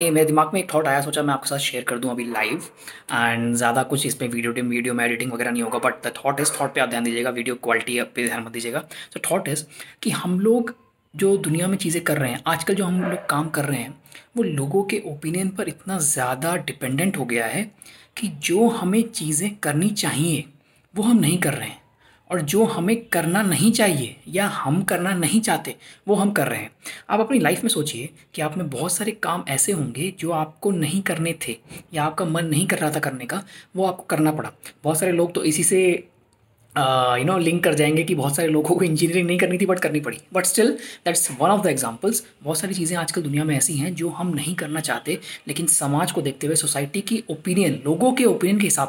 ये मेरे दिमाग में एक थॉट आया, सोचा मैं आपके साथ शेयर कर दूँ अभी लाइव एंड ज़्यादा कुछ इसमें वीडियो टीम वीडियो में एडिटिंग वगैरह नहीं होगा but the thought is thought पे आप ध्यान दीजिएगा वीडियो क्वालिटी पे ध्यान मत दीजिएगा। तो थॉट इज़ कि हम लोग जो दुनिया में चीज़ें कर रहे हैं, आजकल जो हम लोग काम कर रहे हैं, वो लोगों के ओपिनियन पर इतना ज़्यादा डिपेंडेंट हो गया है कि जो हमें चीज़ें करनी चाहिए, वो हम नहीं कर रहे हैं। और जो हमें करना नहीं चाहिए या हम करना नहीं चाहते, वो हम कर रहे हैं। आप अपनी लाइफ में सोचिए कि आप में बहुत सारे काम ऐसे होंगे जो आपको नहीं करने थे या आपका मन नहीं कर रहा था करने का, वो आपको करना पड़ा। बहुत सारे लोग तो इसी से यू नो लिंक कर जाएँगे कि बहुत सारे लोगों को इंजीनियरिंग नहीं करनी थी बट करनी पड़ी। But still that's one of the examples बहुत सारी चीज़ें आजकल दुनिया में ऐसी हैं जो हम नहीं करना चाहते, लेकिन समाज को देखते हुए सोसाइटी की ओपिनियन लोगों के ओपिनियन के हिसाब से